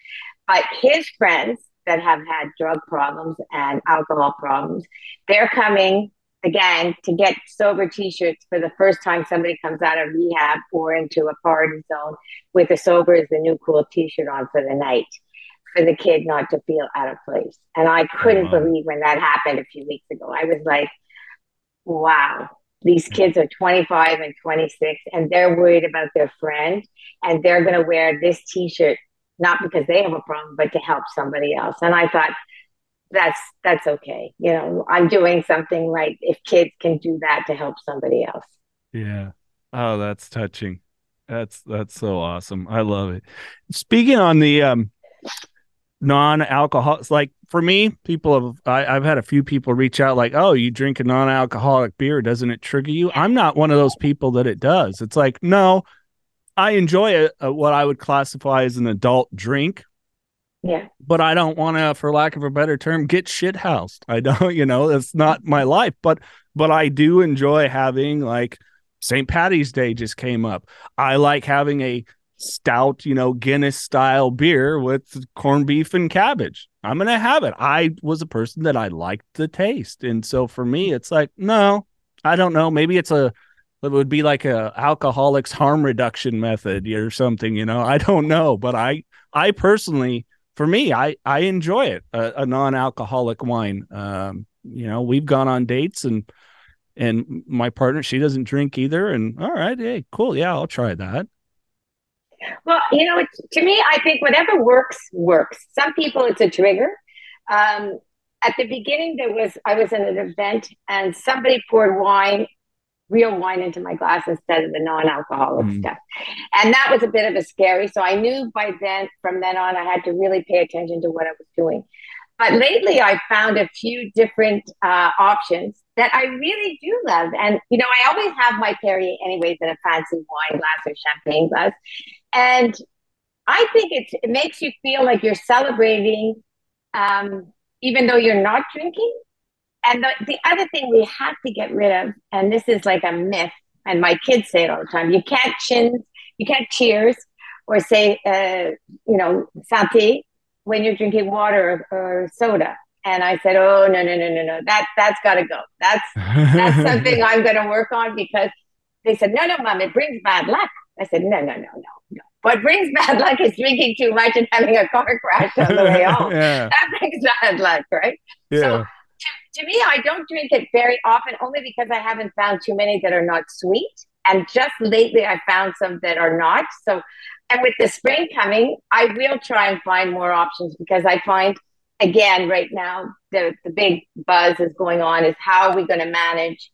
But his friends that have had drug problems and alcohol problems, they're coming again to get sober t-shirts for the first time somebody comes out of rehab or into a party zone with a sober is the new cool t-shirt on for the night for the kid not to feel out of place. And i couldn't wow. believe when that happened a few weeks ago. I was like wow these kids are 25 and 26 and they're worried about their friend and they're going to wear this t-shirt not because they have a problem but to help somebody else. And i thought that's that's okay. You know, I'm doing something right if kids can do that to help somebody else. Yeah. Oh, that's touching. That's that's so awesome. I love it. Speaking on the um non-alcohol like for me people have I, have had a few people reach out like oh you drink a non-alcoholic beer doesn't it trigger you i'm not one of those people that it does it's like no i enjoy a, a, what i would classify as an adult drink yeah but i don't want to for lack of a better term get shit housed i don't <laughs> you know it's not my life but but i do enjoy having like st patty's day just came up i like having a stout, you know, Guinness style beer with corned beef and cabbage. I'm going to have it. I was a person that I liked the taste. And so for me, it's like, no, I don't know. Maybe it's a, it would be like a alcoholics harm reduction method or something, you know, I don't know, but I, I personally, for me, I, I enjoy it, a, a non-alcoholic wine. Um, you know, we've gone on dates and, and my partner, she doesn't drink either. And all right, hey, cool. Yeah, I'll try that. Well, you know, to me, I think whatever works, works. Some people, it's a trigger. Um, at the beginning, there was, I was in an event and somebody poured wine, real wine into my glass instead of the non alcoholic mm. stuff. And that was a bit of a scary. So I knew by then, from then on, I had to really pay attention to what I was doing. But lately, I found a few different uh, options that I really do love. And, you know, I always have my Perrier anyways in a fancy wine glass or champagne glass. And I think it, it makes you feel like you're celebrating, um, even though you're not drinking. And the, the other thing we have to get rid of, and this is like a myth, and my kids say it all the time you can't chins, you can't cheers or say, uh, you know, santé when you're drinking water or, or soda. And I said, "Oh no, no, no, no, no! That that's got to go. That's that's <laughs> something I'm going to work on because they said, no, no, mom, it brings bad luck. I said, no, no, no, no, no. What brings <laughs> bad luck is drinking too much and having a car crash on the way <laughs> home. yeah. That brings bad luck, right? Yeah. So to, me, I don't drink it very often, only because I haven't found too many that are not sweet. And just lately, I found some that are not. So, and with the spring coming, I will try and find more options because I find, again, right now, the, the big buzz is going on is how are we going to manage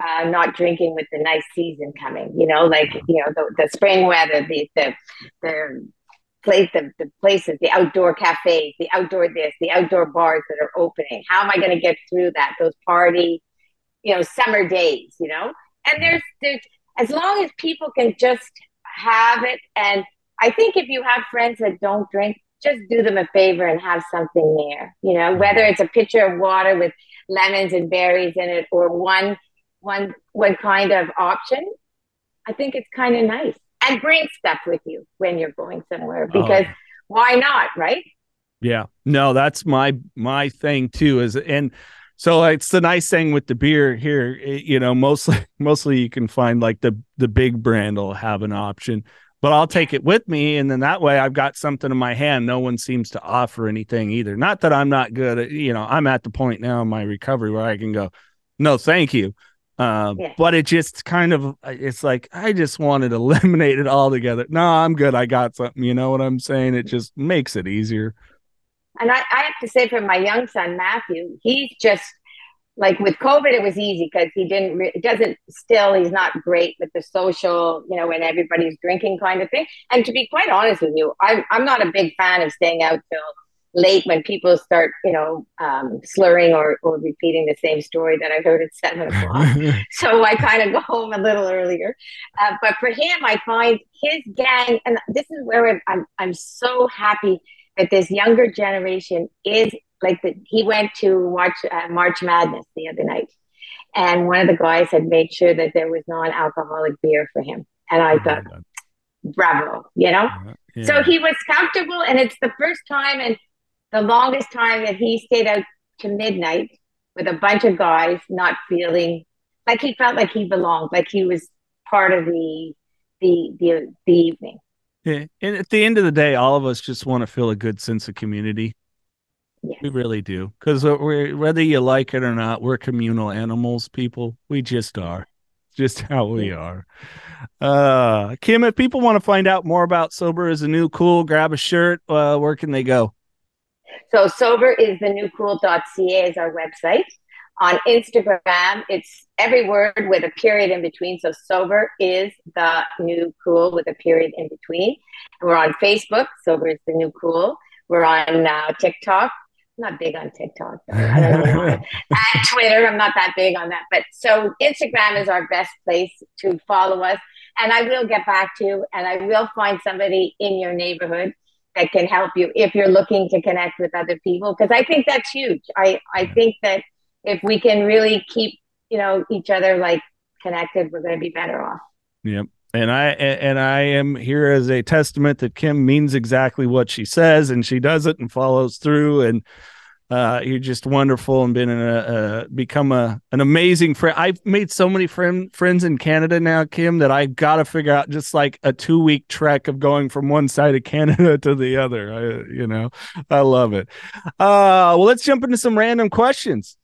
uh, not drinking with the nice season coming. You know, like you know the, the spring weather, the the the place the, the places, the outdoor cafes, the outdoor this, the outdoor bars that are opening. How am I going to get through that? Those party, you know, summer days. You know, and mm-hmm. there's there's as long as people can just have it, and I think if you have friends that don't drink. Just do them a favor and have something there, you know, mm-hmm. whether it's a pitcher of water with lemons and berries in it or one one one kind of option, I think it's kind of nice. And bring stuff with you when you're going somewhere oh. because oh. why not, right? Yeah. No, that's my my thing too is and so it's the nice thing with the beer here, eh, you know, mostly <laughs> mostly you can find like the the big brand will have an option, but I'll take it with me and then that way I've got something in my hand. No one seems to offer anything either. Not that I'm not good at, you know, I'm at the point now in my recovery where I can go, "No, thank you." Uh, yeah. But it just kind of, it's like, I just wanted to <laughs> eliminate it all together. No, I'm good. I got something. You know what I'm saying? It just makes it easier. And I, I have to say, for my young son, Matthew, he's just like with COVID, it was easy because he didn't, re- it doesn't still, he's not great with the social, you know, when everybody's drinking kind of thing. And to be quite honest with you, I'm, I'm not a big fan of staying out till late when people start, you know, um, slurring or, or repeating the same story that I heard at seven <laughs> o'clock. so I kind of go home a little earlier. Uh, but for him, I find his gang, and this is where I'm, I'm so happy that this younger generation is like the, he went to watch uh, March Madness the other night. And one of the guys had made sure that there was non-alcoholic beer for him. And I thought, bravo, you know? Yeah. So he was comfortable, and it's the first time, and the longest time that he stayed out to midnight with a bunch of guys, not feeling like he felt like he belonged, like he was part of the the the, the evening. Yeah, and at the end of the day, all of us just want to feel a good sense of community. Yes. We really do, because whether you like it or not, we're communal animals. People, we just are, just how we are. Uh, Kim, if people want to find out more about Sober is a New Cool, grab a shirt. Uh, where can they go? So sober is the new cool.ca is our website. On Instagram, it's every word with a period in between. So sober is the new cool with a period in between. And we're on Facebook. Sober is the new cool. We're on uh, TikTok. I'm not big on TikTok. <laughs> and Twitter, I'm not that big on that. But so Instagram is our best place to follow us. And I will get back to you and I will find somebody in your neighborhood that can help you if you're looking to connect with other people. Because I think that's huge. I, I think that if we can really keep, you know, each other like connected, we're going to be better off. Yep. And I and I am here as a testament that Kim means exactly what she says, and she does it and follows through. And uh, you're just wonderful and been a, a become a an amazing friend. I've made so many friend friends in Canada now, Kim, that I've got to figure out just like a two week trek of going from one side of Canada <laughs> to the other. I, you know, I love it. Uh, well, let's jump into some random questions.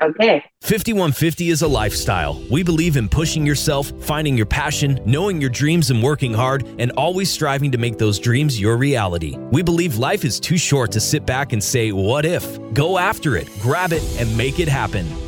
Okay. 5150 is a lifestyle. We believe in pushing yourself, finding your passion, knowing your dreams, and working hard, and always striving to make those dreams your reality. We believe life is too short to sit back and say, What if? Go after it, grab it, and make it happen.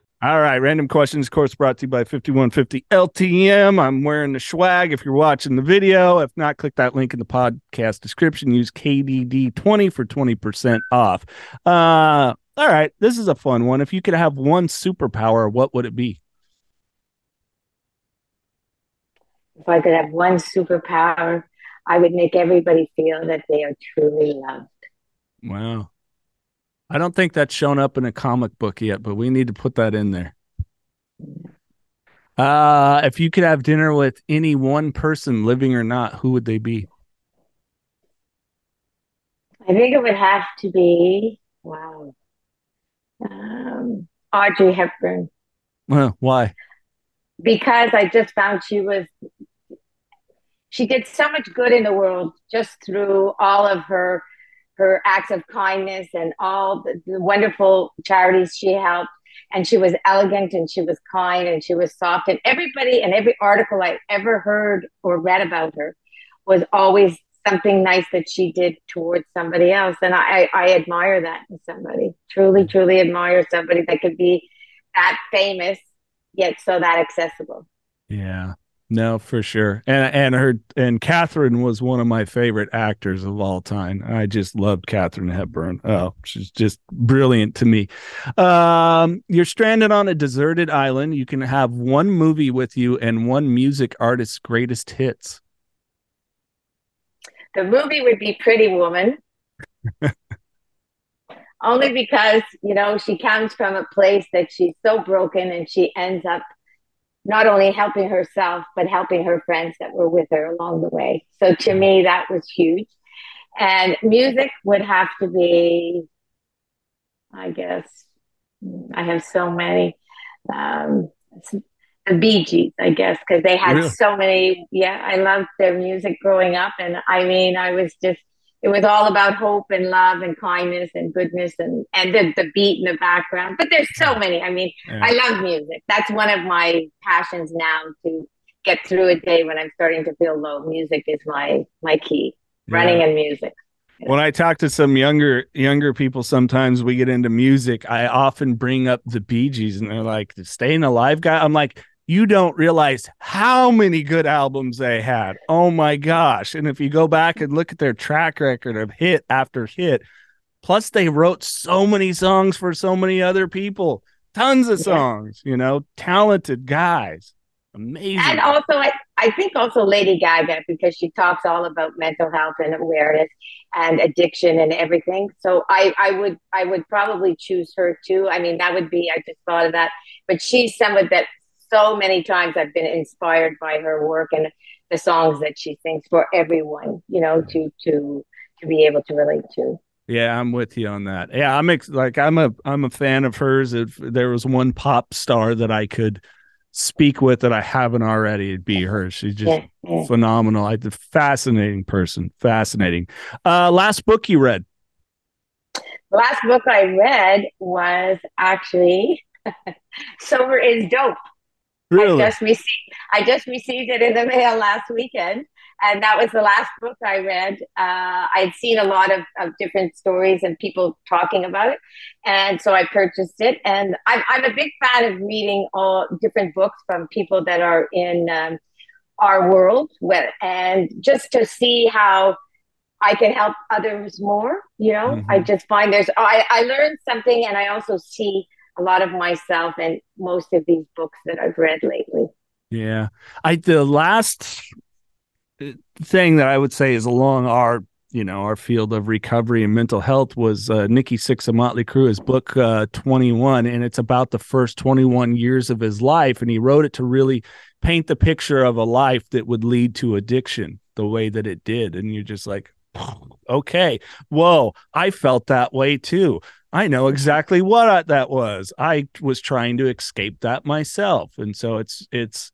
All right, random questions, of course, brought to you by 5150 LTM. I'm wearing the swag if you're watching the video. If not, click that link in the podcast description. Use KDD20 for 20% off. Uh, all right, this is a fun one. If you could have one superpower, what would it be? If I could have one superpower, I would make everybody feel that they are truly loved. Wow. I don't think that's shown up in a comic book yet, but we need to put that in there. Uh, if you could have dinner with any one person, living or not, who would they be? I think it would have to be wow, um, Audrey Hepburn. Well, why? Because I just found she was she did so much good in the world just through all of her her acts of kindness and all the, the wonderful charities she helped. And she was elegant and she was kind and she was soft. And everybody and every article I ever heard or read about her was always something nice that she did towards somebody else. And I, I admire that in somebody. Truly, truly admire somebody that could be that famous yet so that accessible. Yeah. No, for sure. And and her and Katharine was one of my favorite actors of all time. I just loved Katharine Hepburn. Oh, she's just brilliant to me. Um, you're stranded on a deserted island. You can have one movie with you and one music artist's greatest hits. The movie would be Pretty Woman. <laughs> Only because, you know, she comes from a place that she's so broken and she ends up not only helping herself but helping her friends that were with her along the way so to me that was huge and music would have to be i guess i have so many um, the Bee Gees, I guess, because they had really? so many. Yeah, I loved their music growing up, and I mean, I was just it was all about hope and love and kindness and goodness and and the, the beat in the background but there's so many i mean yeah. i love music that's one of my passions now to get through a day when i'm starting to feel low music is my my key yeah. running and music when I talk to some younger younger people, sometimes we get into music. I often bring up the Bee Gees, and they're like, "Staying alive, guy." I'm like, you don't realize how many good albums they had. Oh my gosh. And if you go back and look at their track record of hit after hit, plus they wrote so many songs for so many other people, tons of songs, you know, talented guys. Amazing. And also, I, I think also Lady Gaga, because she talks all about mental health and awareness and addiction and everything. So I, I would I would probably choose her too. I mean, that would be I just thought of that. But she's someone that so many times I've been inspired by her work and the songs that she sings for everyone, you know, to to to be able to relate to. Yeah, I'm with you on that. Yeah, I'm ex- like I'm a I'm a fan of hers. If there was one pop star that I could speak with that I haven't already, it'd be her. She's just yeah, yeah. phenomenal. I fascinating person. Fascinating. Uh last book you read. The last book I read was actually <laughs> Sober is Dope. Really? I just received I just received it in the <laughs> mail last weekend and that was the last book I read. Uh, I'd seen a lot of, of different stories and people talking about it, and so I purchased it. And I'm, I'm a big fan of reading all different books from people that are in um, our world, and just to see how I can help others more. You know, mm-hmm. I just find there's I, I learned something, and I also see a lot of myself and most of these books that I've read lately. Yeah, I the last thing that I would say is along our you know our field of recovery and mental health was uh, Nikki Sixx of Motley Crue, his book uh, 21, and it's about the first 21 years of his life, and he wrote it to really paint the picture of a life that would lead to addiction the way that it did, and you're just like, okay, whoa, I felt that way too. I know exactly what I, that was. I was trying to escape that myself, and so it's it's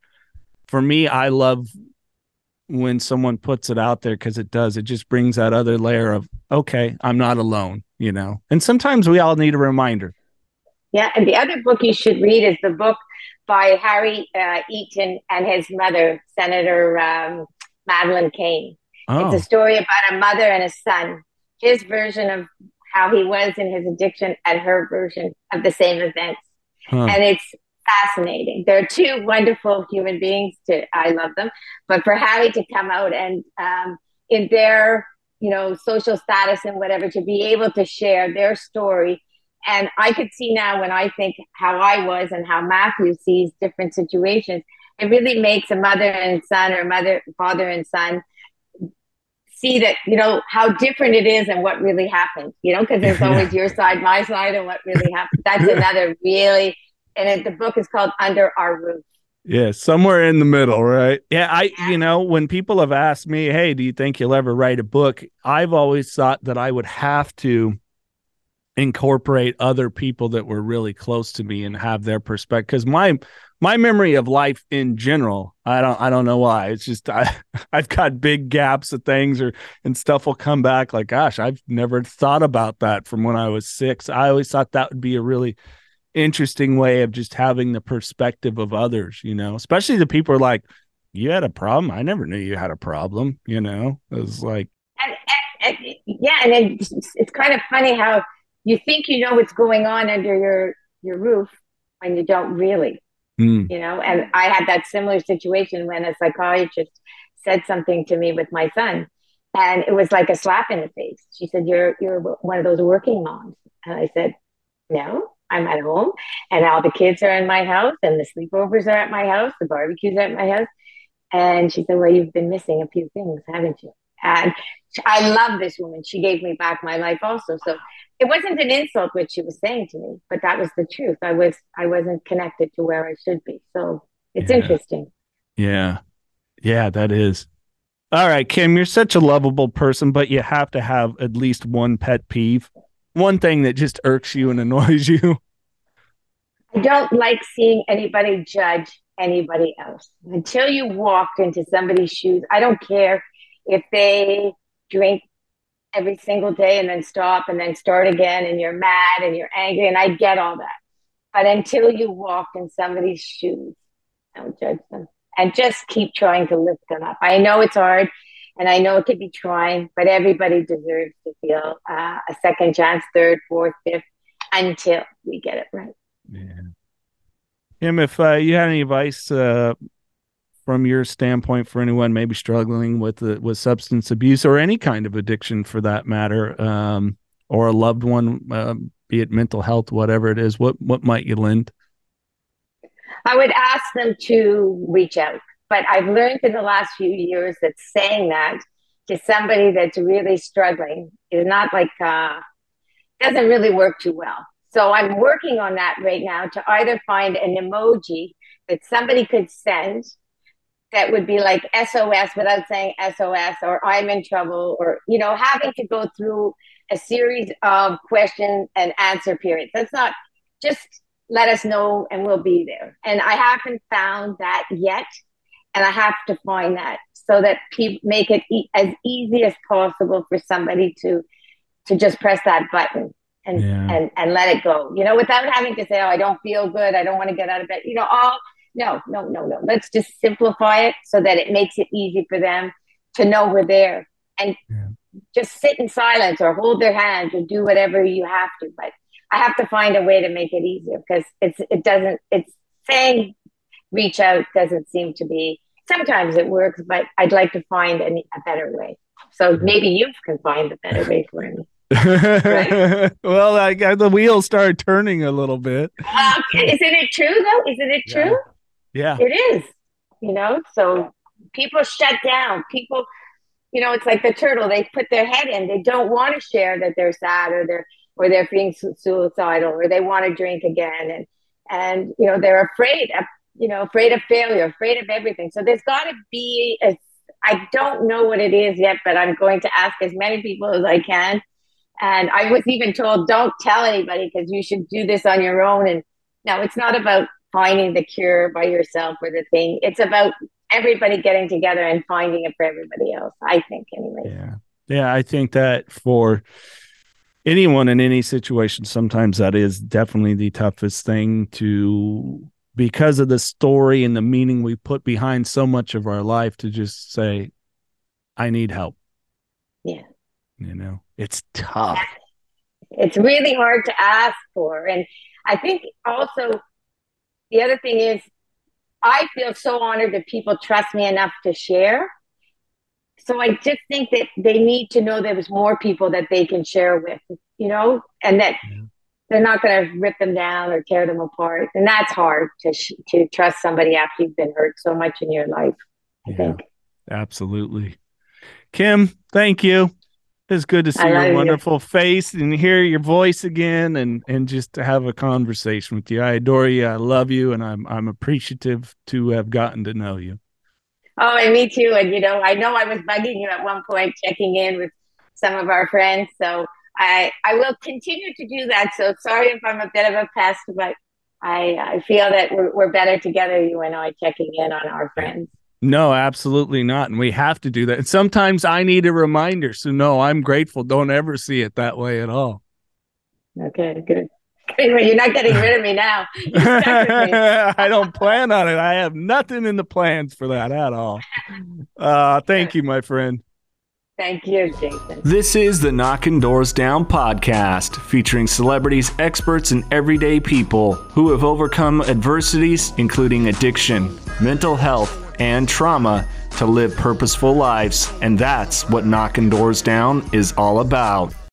for me. I love when someone puts it out there because it does it just brings that other layer of okay i'm not alone you know and sometimes we all need a reminder yeah and the other book you should read is the book by harry uh, eaton and his mother senator um, madeleine kane oh. it's a story about a mother and a son his version of how he was in his addiction and her version of the same events huh. and it's fascinating. They're two wonderful human beings. To I love them, but for Harry to come out and um, in their you know social status and whatever to be able to share their story. And I could see now when I think how I was and how Matthew sees different situations, it really makes a mother and son or mother, father and son see that you know how different it is and what really happened you know because there's <laughs> always your side my side and what really happened that's another really and it, the book is called Under Our Roof. Yeah, somewhere in the middle, right? Yeah, I you know, when people have asked me, "Hey, do you think you'll ever write a book?" I've always thought that I would have to incorporate other people that were really close to me and have their perspective cuz my my memory of life in general, I don't I don't know why. It's just I <laughs> I've got big gaps of things or and stuff will come back like, gosh, I've never thought about that from when I was 6. I always thought that would be a really interesting way of just having the perspective of others, you know, especially the people are like, you had a problem. I never knew you had a problem, you know, it was like, and, and, and, yeah. And it's, it's kind of funny how you think you know what's going on under your, your roof when you don't really, mm. you know, and I had that similar situation when a psychiatrist said something to me with my son and it was like a slap in the face. She said, you're, you're one of those working moms. And I said, no, I'm at home and all the kids are in my house and the sleepovers are at my house, the barbecues are at my house. And she said, Well, you've been missing a few things, haven't you? And I love this woman. She gave me back my life also. So it wasn't an insult what she was saying to me, but that was the truth. I was I wasn't connected to where I should be. So it's yeah. interesting. Yeah. Yeah, that is. All right, Kim, you're such a lovable person, but you have to have at least one pet peeve one thing that just irks you and annoys you? I don't like seeing anybody judge anybody else. Until you walk into somebody's shoes, I don't care if they drink every single day and then stop and then start again and you're mad and you're angry and I get all that. But until you walk in somebody's shoes, don't judge them and just keep trying to lift them up. I know it's hard and I know it could be trying, but everybody deserves to feel uh, a second chance, third, fourth, fifth, until we get it right. Yeah. Kim, if uh, you had any advice uh, from your standpoint for anyone maybe struggling with uh, with substance abuse or any kind of addiction for that matter, um, or a loved one, um, be it mental health, whatever it is, what what might you lend? I would ask them to reach out. But I've learned in the last few years that saying that to somebody that's really struggling is not like, uh, doesn't really work too well. So I'm working on that right now to either find an emoji that somebody could send that would be like SOS without saying SOS or I'm in trouble or, you know, having to go through a series of question and answer periods. That's not just let us know and we'll be there. And I haven't found that yet. And I have to find that so that people make it e- as easy as possible for somebody to to just press that button and, yeah. and and let it go. You know, without having to say, "Oh, I don't feel good. I don't want to get out of bed." You know, all no, no, no, no. Let's just simplify it so that it makes it easy for them to know we're there and yeah. just sit in silence or hold their hands or do whatever you have to. But I have to find a way to make it easier because it's it doesn't it's saying reach out doesn't seem to be sometimes it works, but I'd like to find a, a better way. So maybe you can find a better way for me. <laughs> right? well, I got the wheels started turning a little bit. Isn't it true though? Isn't it true? Yeah. Yeah. It is. You know, so people shut down. People, you know, it's like the turtle. They put their head in. They don't want to share that they're sad or they're or they're being suicidal or they want to drink again and and you know they're afraid of you know afraid of failure afraid of everything so there's got to be a I don't know what it is yet, but I'm going to ask as many people as I can. And I was even told, don't tell anybody because you should do this on your own. And now it's not about finding the cure by yourself or the thing. It's about everybody getting together and finding it for everybody else. I think, anyway. Yeah, yeah. I think that for anyone in any situation, sometimes that is definitely the toughest thing to because of the story and the meaning we put behind so much of our life to just say, I need help. Yeah. You know, it's tough. It's really hard to ask for. And I think also the other thing is, I feel so honored that people trust me enough to share. So I just think that they need to know there's more people that they can share with, you know, and that yeah they're not going to rip them down or tear them apart, and that's hard to sh- to trust somebody after you've been hurt so much in your life. I yeah, think absolutely. Kim, thank you. It's good to see your wonderful you. face and hear your voice again, and and just to have a conversation with you. I adore you. I love you, and I'm I'm appreciative to have gotten to know you. Oh, and me too. And you know, I know I was bugging you at one point, checking in with some of our friends. So I I will continue to do that. So sorry if I'm a bit of a pest, but I I feel that we're we're better together, you and I, checking in on our friends. No, absolutely not. And we have to do that. And sometimes I need a reminder. So no, I'm grateful. Don't ever see it that way at all. Okay, good. Anyway, You're not getting rid of me now. <laughs> Me. I don't plan on it. I have nothing in the plans for that at all. Uh, thank you, my friend. Thank you, Jason. This is the Knockin' Doorz Down podcast, featuring celebrities, experts, and everyday people who have overcome adversities, including addiction, mental health, and trauma, to live purposeful lives. And that's what Knockin' Doorz Down is all about.